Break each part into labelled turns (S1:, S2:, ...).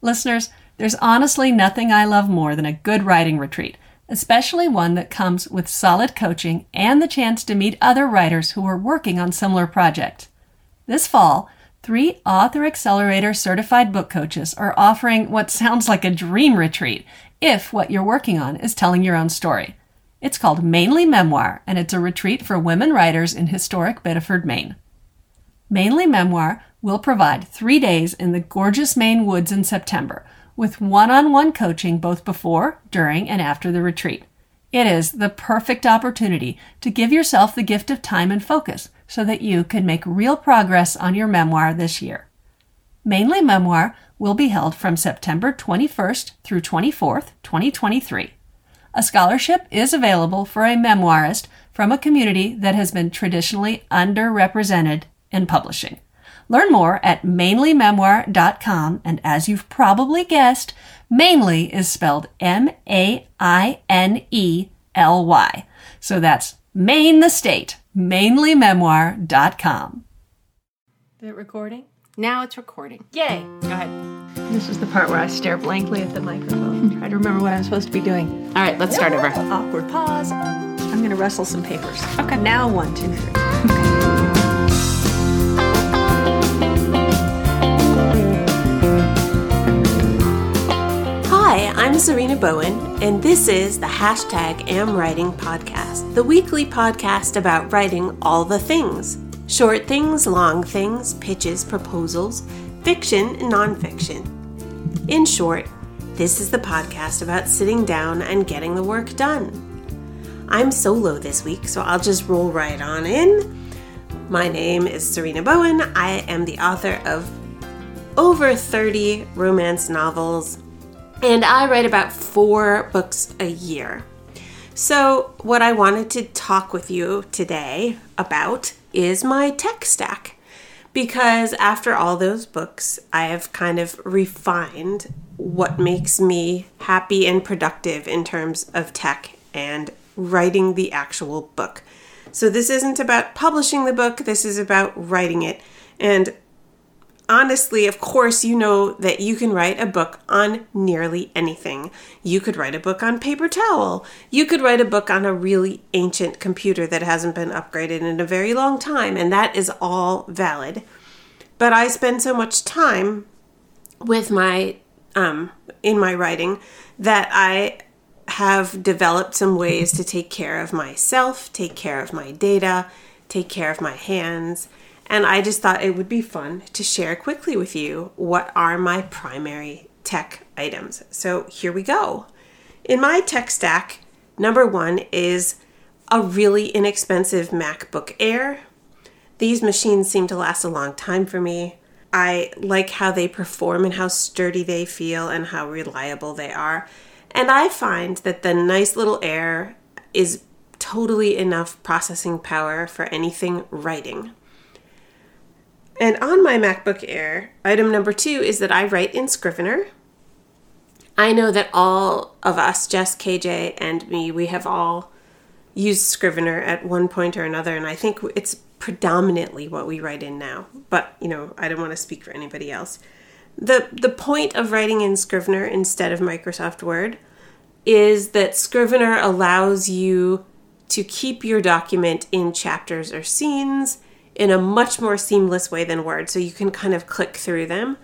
S1: Listeners, there's honestly nothing I love more than a good writing retreat, especially one that comes with solid coaching and the chance to meet other writers who are working on similar projects. This fall, three Author Accelerator certified book coaches are offering what sounds like a dream retreat if what you're working on is telling your own story. It's called Mainely Memoir, and it's a retreat for women writers in historic Biddeford, Maine. Mainely Memoir will provide three days in the gorgeous Maine woods in September with one on one coaching both before, during, and after the retreat. It is the perfect opportunity to give yourself the gift of time and focus so that you can make real progress on your memoir this year. Mainely Memoir will be held from September 21st through 24th, 2023. A scholarship is available for a memoirist from a community that has been traditionally underrepresented in publishing. Learn more at mainelymemoir.com, and as you've probably guessed, mainly is spelled M A I N E L Y. So that's Maine the state, mainelymemoir.com. Is it recording?
S2: Now it's recording.
S1: Yay!
S2: Go ahead.
S1: This is the part where I stare blankly at the microphone. Try to remember what I'm supposed to be doing.
S2: All right, let's start over.
S1: Awkward pause. I'm going to wrestle some papers. Okay. Now, one, two, three.
S3: Hi, I'm Sarina Bowen, and this is the hashtag Am Writing Podcast, the weekly podcast about writing all the things short things, long things, pitches, proposals, fiction, and nonfiction. In short, this is the podcast about sitting down and getting the work done. I'm solo this week, so I'll just roll right on in. My name is Sarina Bowen. I am the author of over 30 romance novels, and I write about four books a year. So, what I wanted to talk with you today about is my tech stack. Because after all those books, I have kind of refined what makes me happy and productive in terms of tech and writing the actual book. So, this isn't about publishing the book, this is about writing it. And honestly, of course, you know that you can write a book on nearly anything. You could write a book on paper towel. You could write a book on a really ancient computer that hasn't been upgraded in a very long time, and that is all valid. But I spend so much time with my um, in my writing that I have developed some ways to take care of myself, take care of my data, take care of my hands, and I just thought it would be fun to share quickly with you what are my primary tech items. So here we go. In my tech stack, number one is a really inexpensive MacBook Air. These machines seem to last a long time for me. I like how they perform and how sturdy they feel and how reliable they are. And I find that the nice little Air is totally enough processing power for anything writing. And on my MacBook Air, item number two is that I write in Scrivener. I know that all of us, Jess, KJ, and me, we have all used Scrivener at one point or another, and I think it's predominantly what we write in now. But, you know, I don't want to speak for anybody else. The, the point of writing in Scrivener instead of Microsoft Word is that Scrivener allows you to keep your document in chapters or scenes in a much more seamless way than Word, so you can kind of click through them.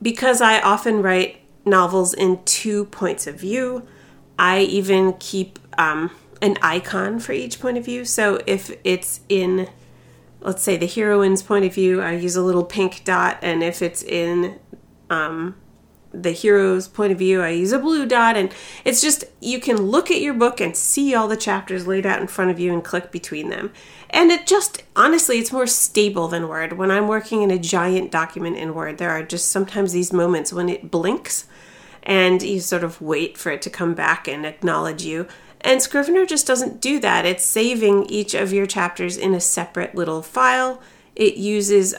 S3: Because I often write novels in two points of view, I even keep um, an icon for each point of view. So if it's in, let's say, the heroine's point of view, I use a little pink dot, and if it's in um, the hero's point of view, I use a blue dot. And it's just, you can look at your book and see all the chapters laid out in front of you and click between them. And it just, honestly, it's more stable than Word. When I'm working in a giant document in Word, there are just sometimes these moments when it blinks and you sort of wait for it to come back and acknowledge you. And Scrivener just doesn't do that. It's saving each of your chapters in a separate little file. It uses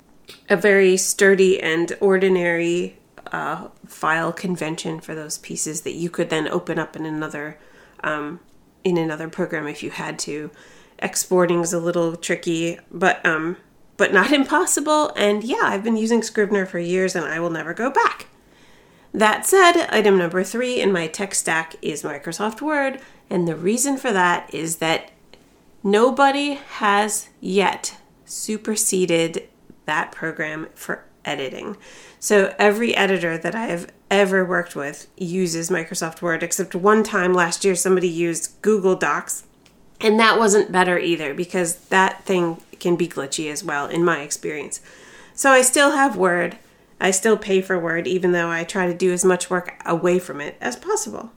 S3: a very sturdy and ordinary uh, file convention for those pieces that you could then open up in another um, in another program if you had to exporting is a little tricky, but um, but not impossible. And yeah, I've been using Scrivener for years, and I will never go back. That said, item number three in my tech stack is Microsoft Word, and the reason for that is that nobody has yet superseded that program for editing. So every editor that I have ever worked with uses Microsoft Word, except one time last year somebody used Google Docs, and that wasn't better either because that thing can be glitchy as well, in my experience. So I still have Word. I still pay for Word, even though I try to do as much work away from it as possible.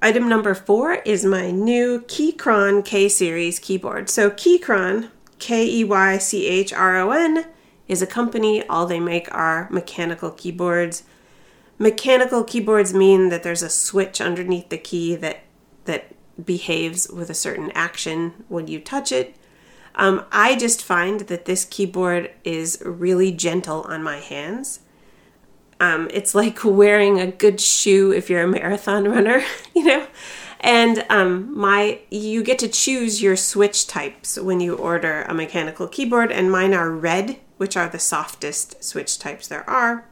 S3: Item number four is my new Keychron K series keyboard. So, Keychron, K E Y C H R O N, is a company. All they make are mechanical keyboards. Mechanical keyboards mean that there's a switch underneath the key that that behaves with a certain action when you touch it. Um, I just find that this keyboard is really gentle on my hands. Um, it's like wearing a good shoe if you're a marathon runner, you know. And um, my you get to choose your switch types when you order a mechanical keyboard, and mine are red, which are the softest switch types there are.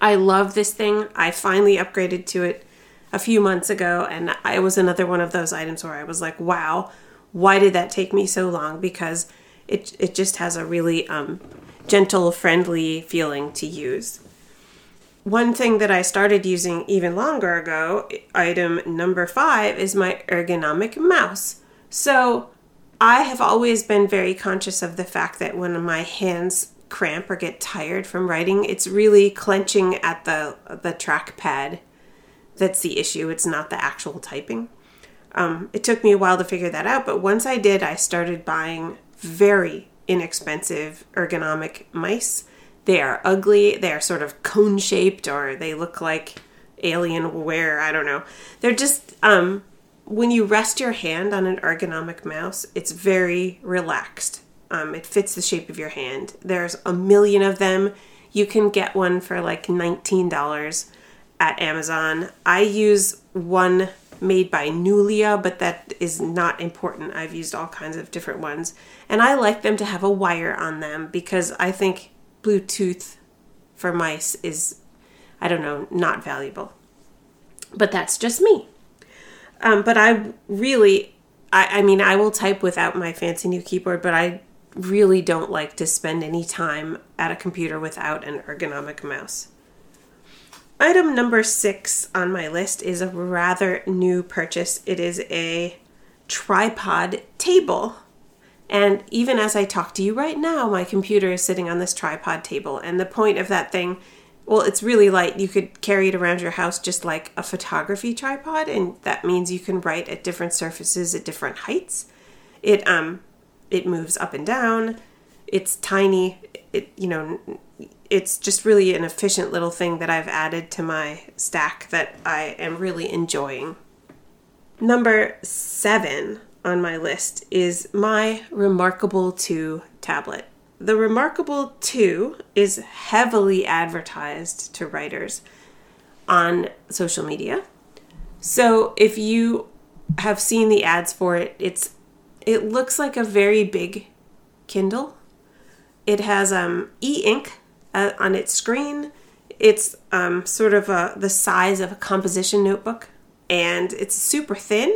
S3: I love this thing. I finally upgraded to it a few months ago, and it was another one of those items where I was like, "Wow, why did that take me so long?" Because it it just has a really um, gentle, friendly feeling to use. One thing that I started using even longer ago, item number five, is my ergonomic mouse. So I have always been very conscious of the fact that when my hands cramp or get tired from writing, it's really clenching at the the trackpad that's the issue. It's not the actual typing. Um, it took me a while to figure that out, but once I did, I started buying very inexpensive ergonomic mice. They are ugly. They are sort of cone shaped, or they look like alien Alienware. I don't know. They're just um, when you rest your hand on an ergonomic mouse, it's very relaxed. Um, it fits the shape of your hand. There's a million of them. You can get one for like nineteen dollars at Amazon. I use one made by Nulea, but that is not important. I've used all kinds of different ones. And I like them to have a wire on them because I think Bluetooth for mice is, I don't know, not valuable. But that's just me. Um, but I really, I, I mean, I will type without my fancy new keyboard, but I really don't like to spend any time at a computer without an ergonomic mouse. Item number six on my list is a rather new purchase. It is a tripod table. And even as I talk to you right now, my computer is sitting on this tripod table. And the point of that thing, well, it's really light. You could carry it around your house just like a photography tripod, and that means you can write at different surfaces at different heights. It um it moves up and down. It's tiny. It you know it's just really an efficient little thing that I've added to my stack that I am really enjoying. Number seven on my list is my Remarkable 2 tablet. The Remarkable 2 is heavily advertised to writers on social media. So if you have seen the ads for it, it's it looks like a very big Kindle. It has um, e-ink uh, on its screen. It's um, sort of a, the size of a composition notebook and it's super thin.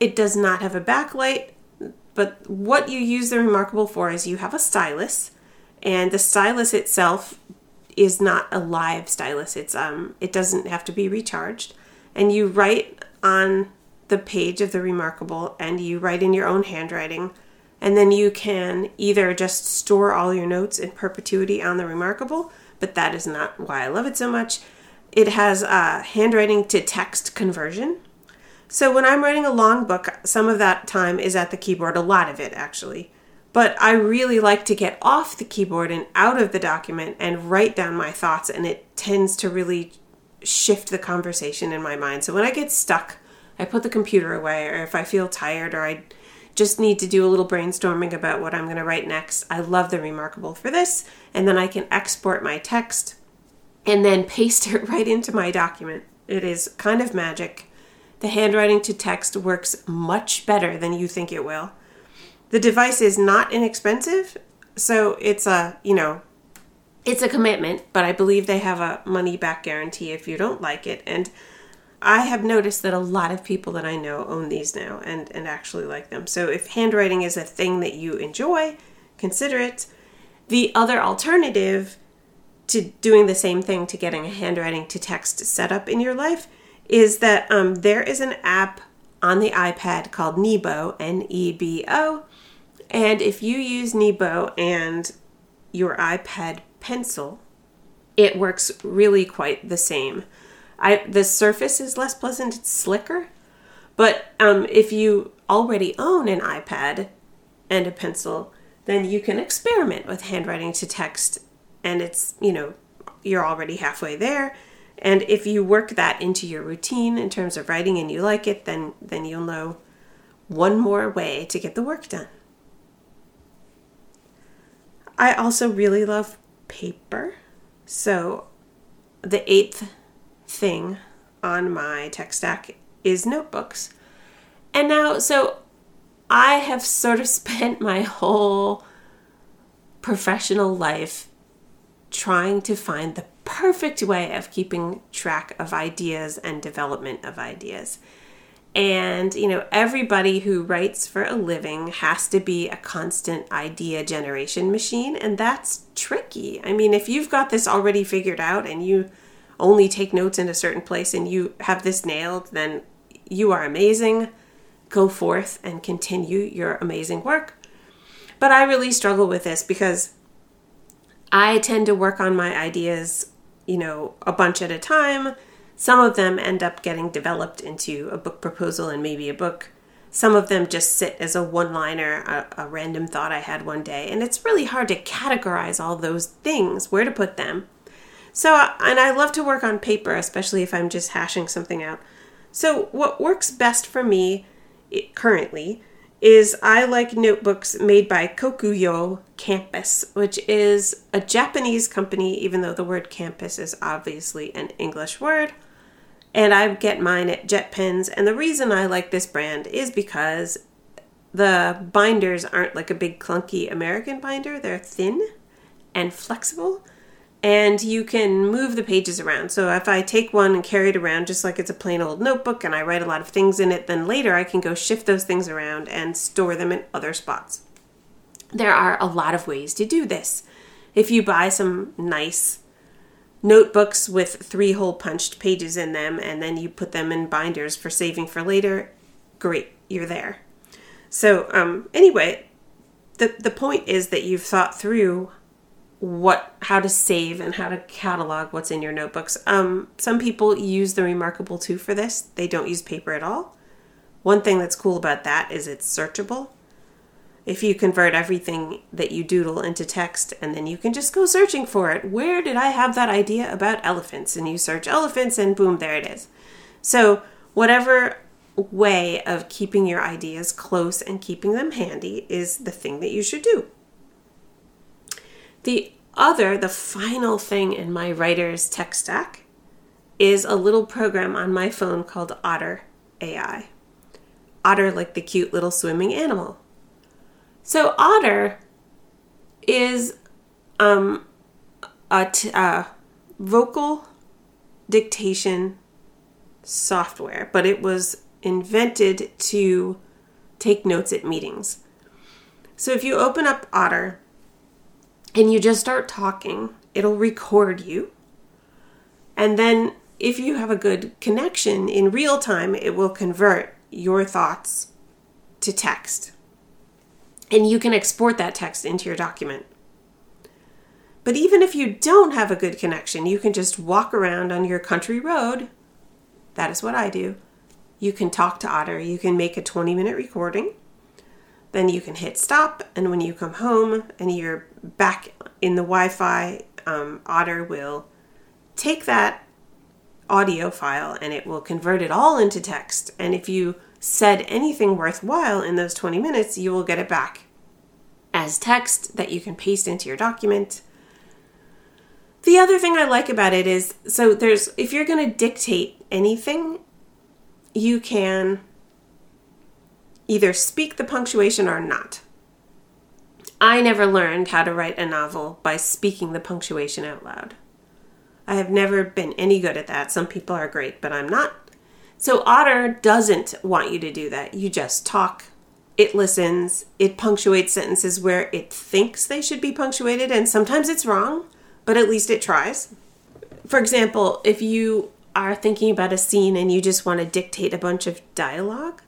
S3: It does not have a backlight, but what you use the Remarkable for is you have a stylus, and the stylus itself is not a live stylus. It's um, it doesn't have to be recharged, and you write on the page of the Remarkable, and you write in your own handwriting and then you can either just store all your notes in perpetuity on the Remarkable, but that is not why I love it so much. It has a handwriting to text conversion. So when I'm writing a long book, some of that time is at the keyboard, a lot of it actually. But I really like to get off the keyboard and out of the document and write down my thoughts, and it tends to really shift the conversation in my mind. So when I get stuck, I put the computer away, or if I feel tired or I just need to do a little brainstorming about what I'm going to write next. I love the Remarkable for this, and then I can export my text and then paste it right into my document. It is kind of magic. The handwriting to text works much better than you think it will. The device is not inexpensive, so it's a, you know, it's a commitment, but I believe they have a money back guarantee if you don't like it. And I have noticed that a lot of people that I know own these now and, and actually like them. So if handwriting is a thing that you enjoy, consider it. The other alternative to doing the same thing to getting a handwriting to text setup in your life is that um, there is an app on the iPad called Nebo, N E B O. And if you use Nebo and your iPad pencil, it works really quite the same. I the surface is less pleasant, it's slicker. But um, if you already own an iPad and a pencil, then you can experiment with handwriting to text, and it's you know you're already halfway there. And if you work that into your routine in terms of writing and you like it, then then you'll know one more way to get the work done. I also really love paper. So the eighth thing on my tech stack is notebooks. And now, so I have sort of spent my whole professional life trying to find the perfect way of keeping track of ideas and development of ideas. And, you know, everybody who writes for a living has to be a constant idea generation machine, and that's tricky. I mean, if you've got this already figured out and you only take notes in a certain place and you have this nailed, then you are amazing. Go forth and continue your amazing work. But I really struggle with this because I tend to work on my ideas, you know, a bunch at a time some of them end up getting developed into a book proposal and maybe a book. Some of them just sit as a one liner, a, a, random thought I had one day. And it's really hard to categorize all those things, where to put them. So, and I love to work on paper, especially if I'm just hashing something out. So, what works best for me currently is I like notebooks made by Kokuyo Campus, which is a Japanese company, even though the word campus is obviously an English word and I get mine at JetPens. And the reason I like this brand is because the binders aren't like a big clunky American binder, they're thin and flexible. And you can move the pages around. So if I take one and carry it around just like it's a plain old notebook and I write a lot of things in it, then later I can go shift those things around and store them in other spots. There are a lot of ways to do this. If you buy some nice notebooks with three hole punched pages in them and then you put them in binders for saving for later, great, you're there. So, um, anyway, the, the point is that you've thought through what how to save and how to catalog what's in your notebooks. Um, some people use the Remarkable 2 for this. They don't use paper at all. One thing that's cool about that is it's searchable if you convert everything that you doodle into text and then you can just go searching for it. Where did I have that idea about elephants? And you search elephants and boom, there it is. So, whatever way of keeping your ideas close and keeping them handy is the thing that you should do. The other, the final thing in my writer's tech stack is a little program on my phone called Otter AI. Otter, like the cute little swimming animal. So Otter is um, uh, vocal dictation software, but it was invented to take notes at meetings. So if you open up Otter and you just start talking, it'll record you. And then if you have a good connection in real time, it will convert your thoughts to text and you can export that text into your document. But even if you don't have a good connection, you can just walk around on your country road. That is what I do. You can talk to Otter. You can make a 20 minute recording. Then you can hit stop. And when you come home and you're back in the Wi Fi, um, Otter will take that audio file and it will convert it all into text. And if you said anything worthwhile in those 20 minutes, you will get it back as text that you can paste into your document. The other thing I like about it is so there's if you're going to dictate anything, you can either speak the punctuation or not. I never learned how to write a novel by speaking the punctuation out loud. I have never been any good at that. Some people are great, but I'm not. So Otter doesn't want you to do that. You just talk. It listens. It punctuates sentences where it thinks they should be punctuated, and sometimes it's wrong, but at least it tries. For example, if you are thinking about a scene and you just want to dictate a bunch of dialogue,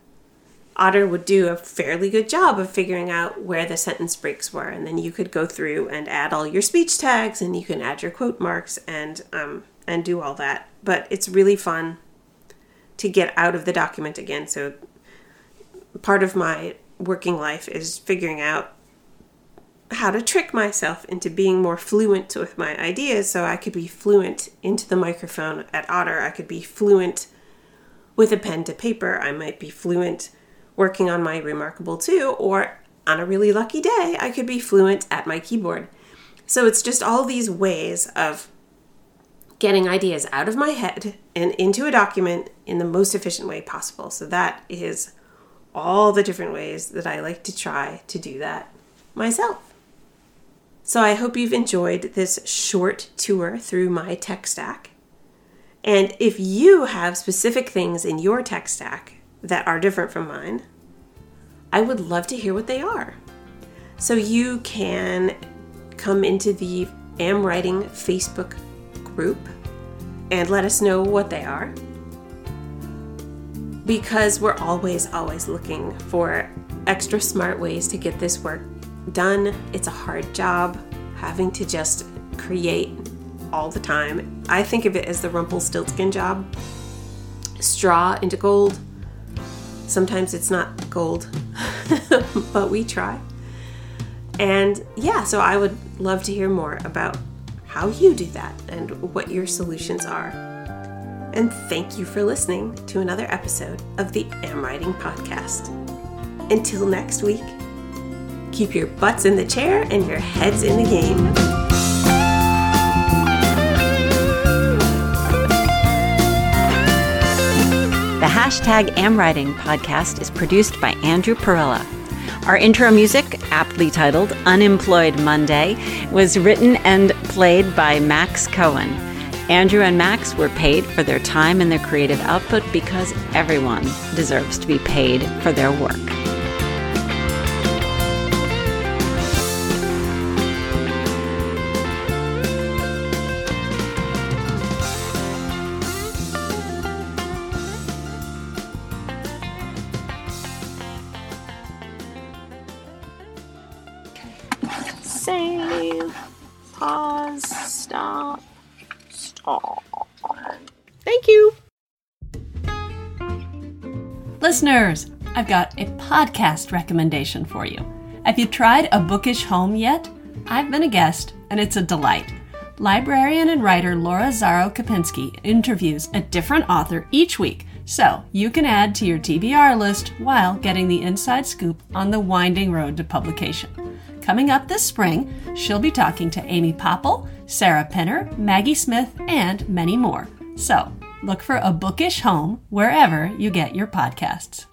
S3: Otter would do a fairly good job of figuring out where the sentence breaks were, and then you could go through and add all your speech tags, and you can add your quote marks and um, and do all that. But it's really fun to get out of the document again. So part of my working life is figuring out how to trick myself into being more fluent with my ideas, so I could be fluent into the microphone at Otter. I could be fluent with a pen to paper. I might be fluent working on my Remarkable 2, or on a really lucky day, I could be fluent at my keyboard. So it's just all these ways of getting ideas out of my head and into a document in the most efficient way possible. So that is all the different ways that I like to try to do that myself. So I hope you've enjoyed this short tour through my tech stack. And if you have specific things in your tech stack that are different from mine, I would love to hear what they are. So you can come into the Am Writing Facebook group and let us know what they are. Because we're always, always looking for extra smart ways to get this work done. It's a hard job having to just create all the time. I think of it as the Rumpelstiltskin job straw into gold Sometimes it's not gold, but we try. And yeah, so I would love to hear more about how you do that and what your solutions are. And thank you for listening to another episode of the Am Writing Podcast. Until next week, keep your butts in the chair and your heads in the game.
S4: Hashtag AmWriting podcast is produced by Andrew Perella. Our intro music, aptly titled Unemployed Monday, was written and played by Max Cohen. Andrew and Max were paid for their time and their creative output because everyone deserves to be paid for their work.
S1: Listeners, I've got a podcast recommendation for you. Have you tried A Bookish Home yet? I've been a guest, and it's a delight. Librarian and writer Laura Szaro Kopinski interviews a different author each week, so you can add to your TBR list while getting the inside scoop on the winding road to publication. Coming up this spring, she'll be talking to Amy Poeppel, Sarah Penner, Maggie Smith, and many more. So look for A Bookish Home wherever you get your podcasts.